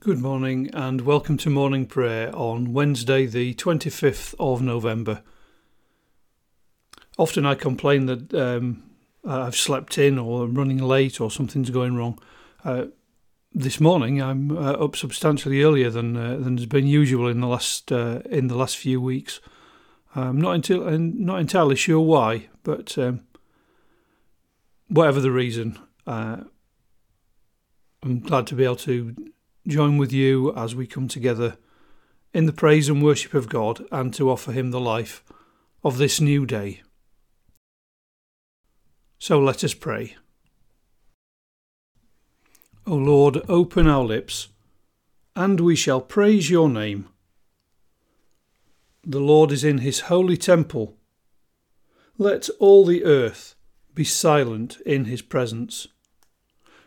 Good morning and welcome to morning prayer on Wednesday, the 25th of November. Often I complain that um, I've slept in or I'm running late or something's going wrong. Uh, this morning I'm uh, up substantially earlier than uh, than has been usual in the last uh, in the last few weeks. I'm not until not entirely sure why, but um, whatever the reason, uh, I'm glad to be able to join with you as we come together in the praise and worship of God and to offer Him the life of this new day. So let us pray. O Lord, open our lips, and we shall praise your name. The Lord is in his holy temple. Let all the earth be silent in his presence.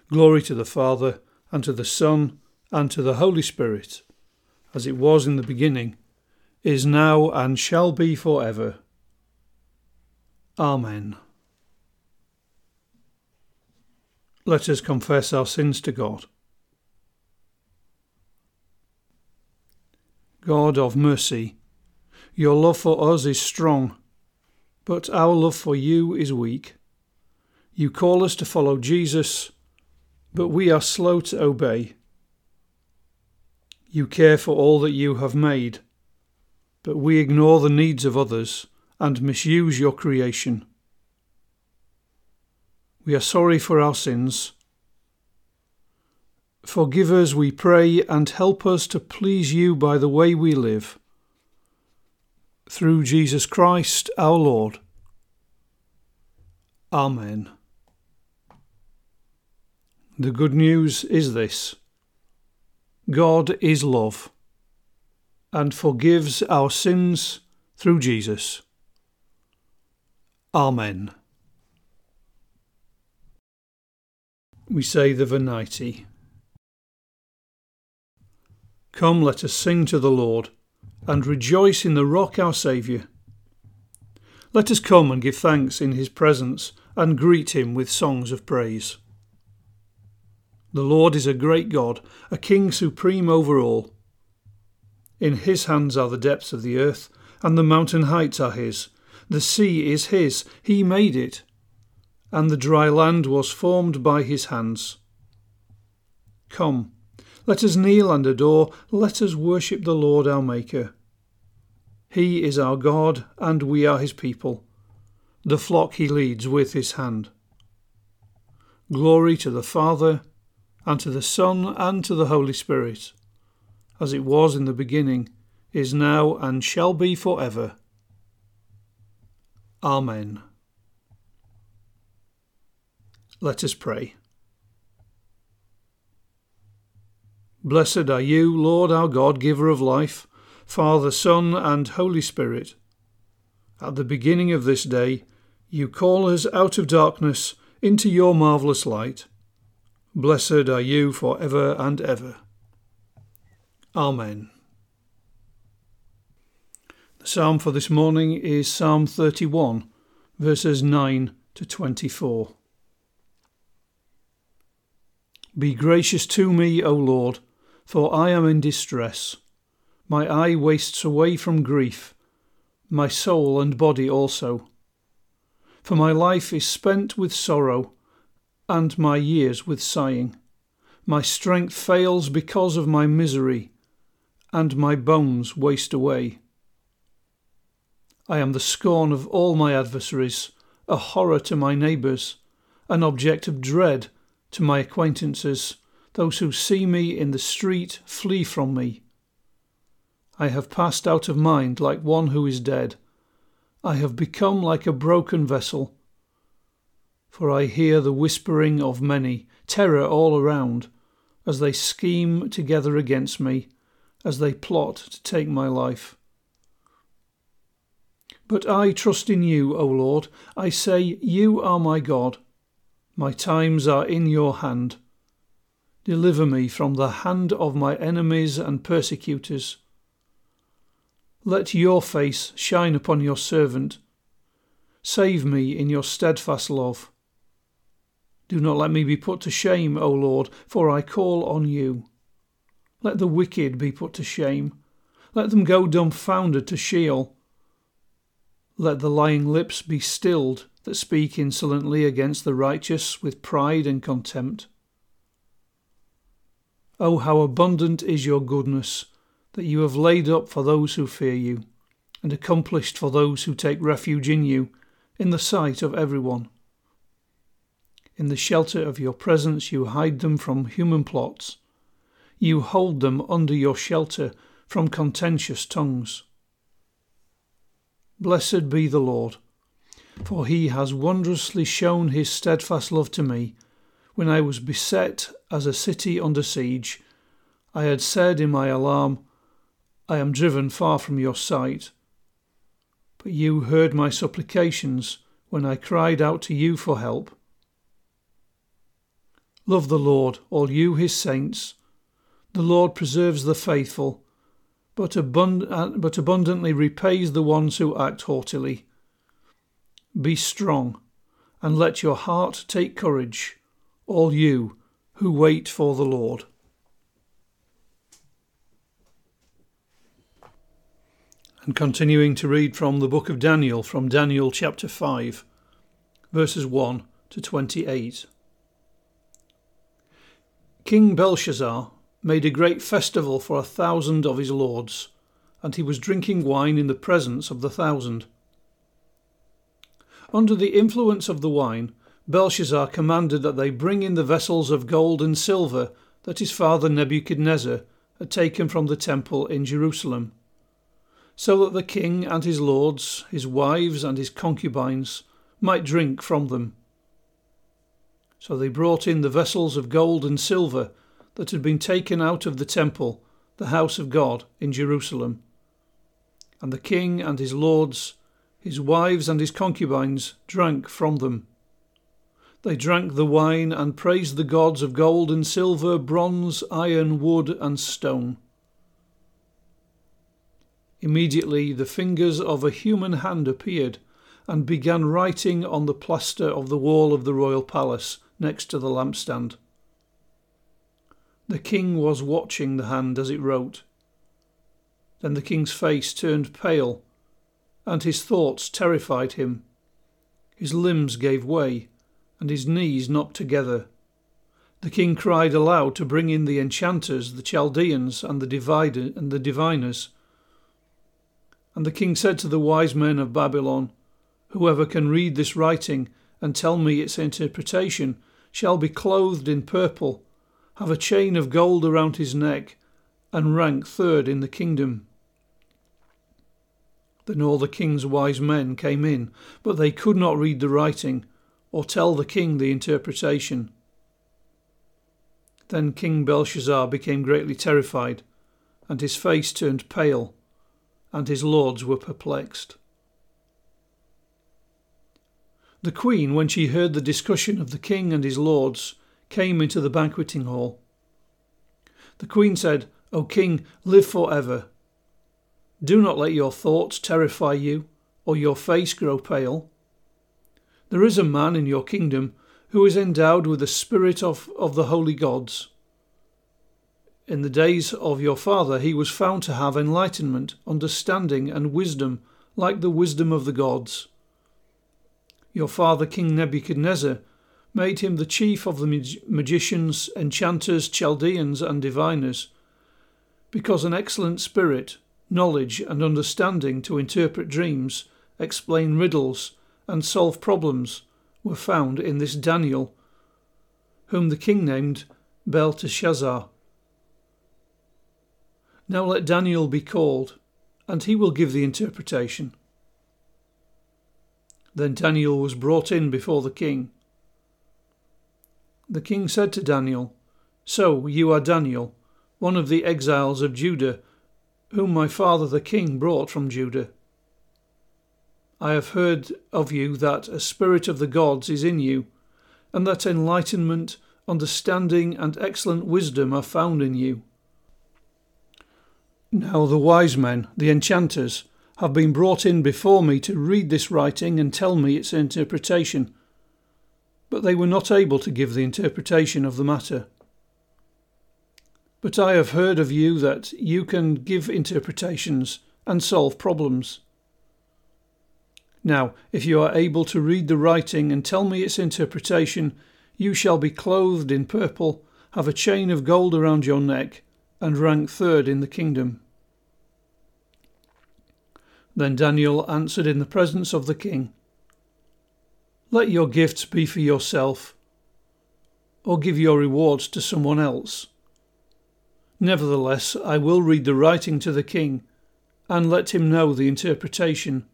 Glory to the Father, and to the Son, and to the Holy Spirit, as it was in the beginning, is now, and shall be for ever. Amen. Let us confess our sins to God. God of mercy, your love for us is strong, but our love for you is weak. You call us to follow Jesus, but we are slow to obey. You care for all that you have made, but we ignore the needs of others and misuse your creation. We are sorry for our sins. Forgive us, we pray, and help us to please you by the way we live. Through Jesus Christ our Lord. Amen. The good news is this God is love and forgives our sins through Jesus. Amen. We say the Venite. Come, let us sing to the Lord and rejoice in the rock our Saviour. Let us come and give thanks in his presence and greet him with songs of praise. The Lord is a great God, a King supreme over all. In his hands are the depths of the earth, and the mountain heights are his. The sea is his, he made it, and the dry land was formed by his hands. Come, let us kneel and adore, let us worship the Lord our Maker. He is our God, and we are his people, the flock he leads with his hand. Glory to the Father, and to the Son, and to the Holy Spirit, as it was in the beginning, is now, and shall be for ever. Amen. Let us pray. Blessed are you, Lord our God, giver of life, Father, Son, and Holy Spirit. At the beginning of this day, you call us out of darkness into your marvellous light. Blessed are you for ever and ever. Amen. The psalm for this morning is Psalm 31, verses 9 to 24. Be gracious to me, O Lord, for I am in distress. My eye wastes away from grief, my soul and body also. For my life is spent with sorrow and my years with sighing. My strength fails because of my misery, and my bones waste away. I am the scorn of all my adversaries, a horror to my neighbours, an object of dread to my acquaintances. Those who see me in the street flee from me. I have passed out of mind like one who is dead. I have become like a broken vessel for I hear the whispering of many, terror all around, as they scheme together against me, as they plot to take my life. But I trust in you, O Lord. I say, You are my God. My times are in your hand. Deliver me from the hand of my enemies and persecutors. Let your face shine upon your servant. Save me in your steadfast love. Do not let me be put to shame, O Lord, for I call on you. Let the wicked be put to shame. Let them go dumbfounded to Sheol. Let the lying lips be stilled that speak insolently against the righteous with pride and contempt. Oh, how abundant is your goodness that you have laid up for those who fear you, and accomplished for those who take refuge in you, in the sight of everyone. In the shelter of your presence you hide them from human plots. You hold them under your shelter from contentious tongues. Blessed be the Lord, for he has wondrously shown his steadfast love to me when I was beset as a city under siege. I had said in my alarm, I am driven far from your sight. But you heard my supplications when I cried out to you for help. Love the Lord, all you his saints. The Lord preserves the faithful, but, abund- uh, but abundantly repays the ones who act haughtily. Be strong, and let your heart take courage, all you who wait for the Lord. And continuing to read from the book of Daniel, from Daniel chapter 5, verses 1 to 28. King Belshazzar made a great festival for a thousand of his lords, and he was drinking wine in the presence of the thousand. Under the influence of the wine, Belshazzar commanded that they bring in the vessels of gold and silver that his father Nebuchadnezzar had taken from the temple in Jerusalem, so that the king and his lords, his wives and his concubines might drink from them. So they brought in the vessels of gold and silver that had been taken out of the temple, the house of God in Jerusalem. And the king and his lords, his wives and his concubines drank from them. They drank the wine and praised the gods of gold and silver, bronze, iron, wood, and stone. Immediately the fingers of a human hand appeared and began writing on the plaster of the wall of the royal palace next to the lampstand. The king was watching the hand as it wrote. Then the king's face turned pale, and his thoughts terrified him. His limbs gave way, and his knees knocked together. The king cried aloud to bring in the enchanters, the Chaldeans, and the divider, and the diviners. And the king said to the wise men of Babylon, Whoever can read this writing and tell me its interpretation shall be clothed in purple, have a chain of gold around his neck, and rank third in the kingdom. Then all the king's wise men came in, but they could not read the writing, or tell the king the interpretation. Then King Belshazzar became greatly terrified, and his face turned pale, and his lords were perplexed. The queen, when she heard the discussion of the king and his lords, came into the banqueting hall. The queen said, O king, live for ever. Do not let your thoughts terrify you, or your face grow pale. There is a man in your kingdom who is endowed with the spirit of, of the holy gods. In the days of your father, he was found to have enlightenment, understanding, and wisdom, like the wisdom of the gods. Your father, King Nebuchadnezzar, made him the chief of the mag- magicians, enchanters, Chaldeans, and diviners, because an excellent spirit, knowledge, and understanding to interpret dreams, explain riddles, and solve problems were found in this Daniel, whom the king named Belteshazzar. Now let Daniel be called, and he will give the interpretation. Then Daniel was brought in before the king. The king said to Daniel, So you are Daniel, one of the exiles of Judah, whom my father the king brought from Judah. I have heard of you that a spirit of the gods is in you, and that enlightenment, understanding, and excellent wisdom are found in you. Now the wise men, the enchanters, have been brought in before me to read this writing and tell me its interpretation, but they were not able to give the interpretation of the matter. But I have heard of you that you can give interpretations and solve problems. Now, if you are able to read the writing and tell me its interpretation, you shall be clothed in purple, have a chain of gold around your neck, and rank third in the kingdom. Then Daniel answered in the presence of the king Let your gifts be for yourself, or give your rewards to someone else. Nevertheless, I will read the writing to the king, and let him know the interpretation.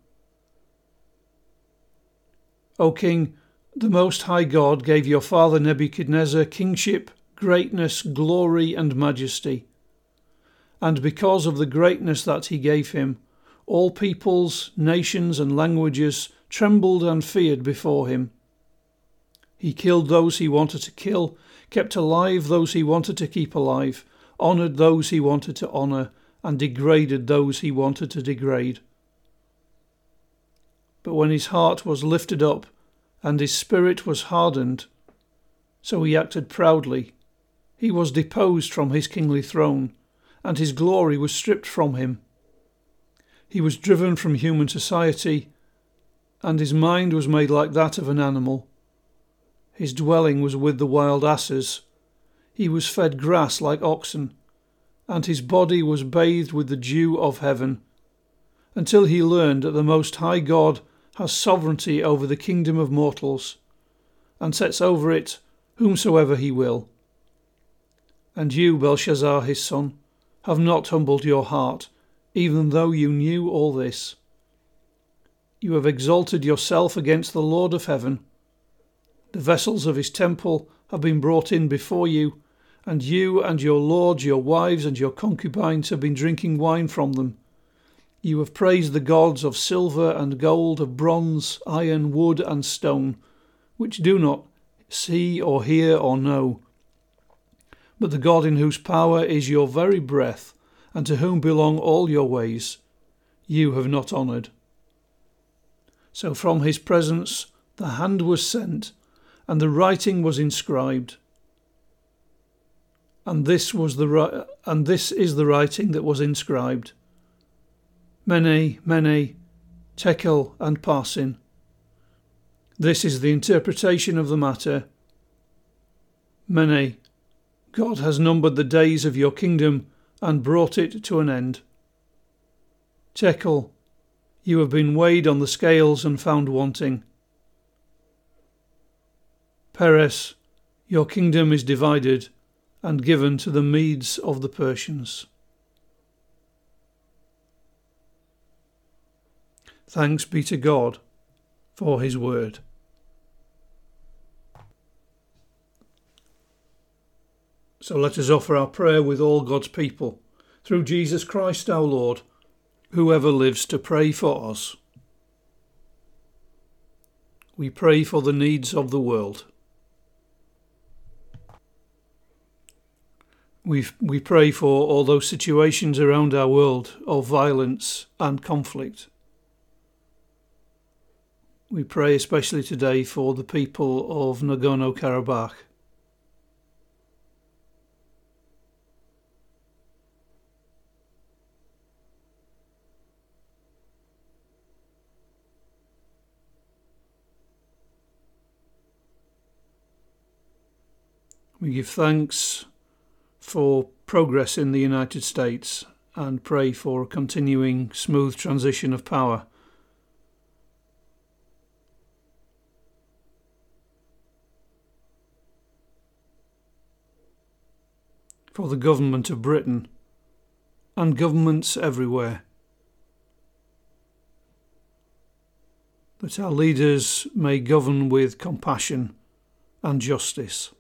O king, the Most High God gave your father Nebuchadnezzar kingship, greatness, glory, and majesty. And because of the greatness that he gave him, all peoples, nations, and languages trembled and feared before him. He killed those he wanted to kill, kept alive those he wanted to keep alive, honoured those he wanted to honour, and degraded those he wanted to degrade. But when his heart was lifted up and his spirit was hardened, so he acted proudly, he was deposed from his kingly throne, and his glory was stripped from him. He was driven from human society, and his mind was made like that of an animal. His dwelling was with the wild asses. He was fed grass like oxen, and his body was bathed with the dew of heaven, until he learned that the Most High God has sovereignty over the kingdom of mortals, and sets over it whomsoever he will. And you, Belshazzar his son, have not humbled your heart even though you knew all this. You have exalted yourself against the Lord of heaven. The vessels of his temple have been brought in before you, and you and your lords, your wives, and your concubines have been drinking wine from them. You have praised the gods of silver and gold, of bronze, iron, wood, and stone, which do not see or hear or know. But the God in whose power is your very breath, and to whom belong all your ways, you have not honoured. So from his presence the hand was sent, and the writing was inscribed. And this was the and this is the writing that was inscribed. Mene, Mene, Tekel, and Parsin. This is the interpretation of the matter. Mene, God has numbered the days of your kingdom and brought it to an end. Tekel, you have been weighed on the scales and found wanting. Peres, your kingdom is divided and given to the Medes of the Persians. Thanks be to God for his word. So let us offer our prayer with all God's people, through Jesus Christ our Lord, whoever lives to pray for us. We pray for the needs of the world. We, we pray for all those situations around our world of violence and conflict. We pray especially today for the people of Nagorno Karabakh. We give thanks for progress in the United States and pray for a continuing smooth transition of power. For the government of Britain and governments everywhere. That our leaders may govern with compassion and justice.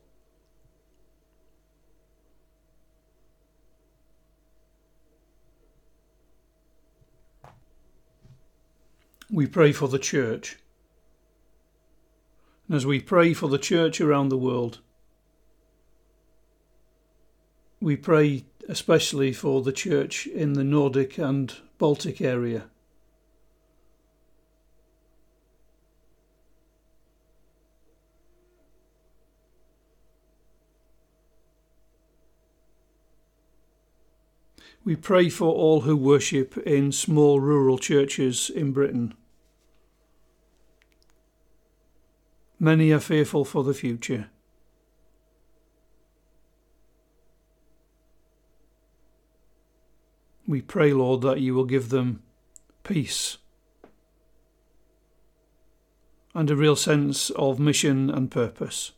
We pray for the church. And as we pray for the church around the world, we pray especially for the church in the Nordic and Baltic area. We pray for all who worship in small rural churches in Britain. Many are fearful for the future. We pray, Lord, that you will give them peace and a real sense of mission and purpose.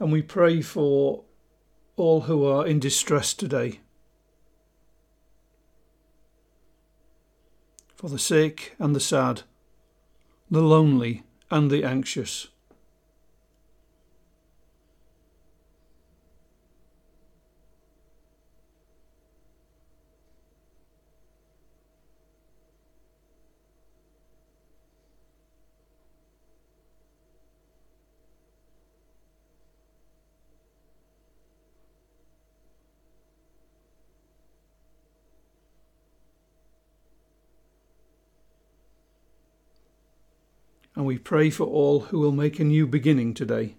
And we pray for all who are in distress today. For the sick and the sad, the lonely and the anxious. And we pray for all who will make a new beginning today.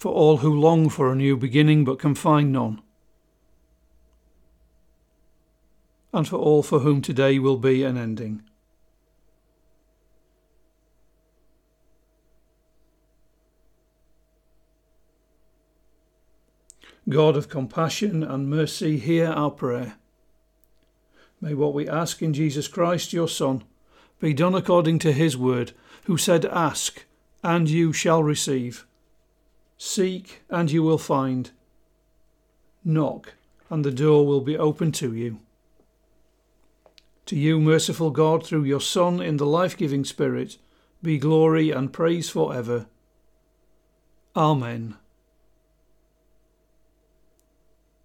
For all who long for a new beginning but can find none. And for all for whom today will be an ending. God of compassion and mercy, hear our prayer. May what we ask in Jesus Christ, your Son, be done according to his word, who said, Ask, and you shall receive. Seek, and you will find. Knock, and the door will be opened to you. To you, merciful God, through your Son in the life giving Spirit, be glory and praise for ever. Amen.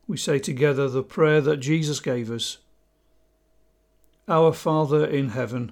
We say together the prayer that Jesus gave us Our Father in heaven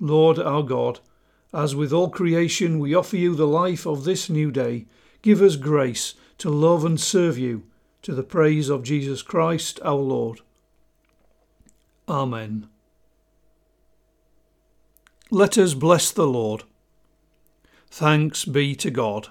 Lord our God, as with all creation we offer you the life of this new day, give us grace to love and serve you to the praise of Jesus Christ our Lord. Amen. Let us bless the Lord. Thanks be to God.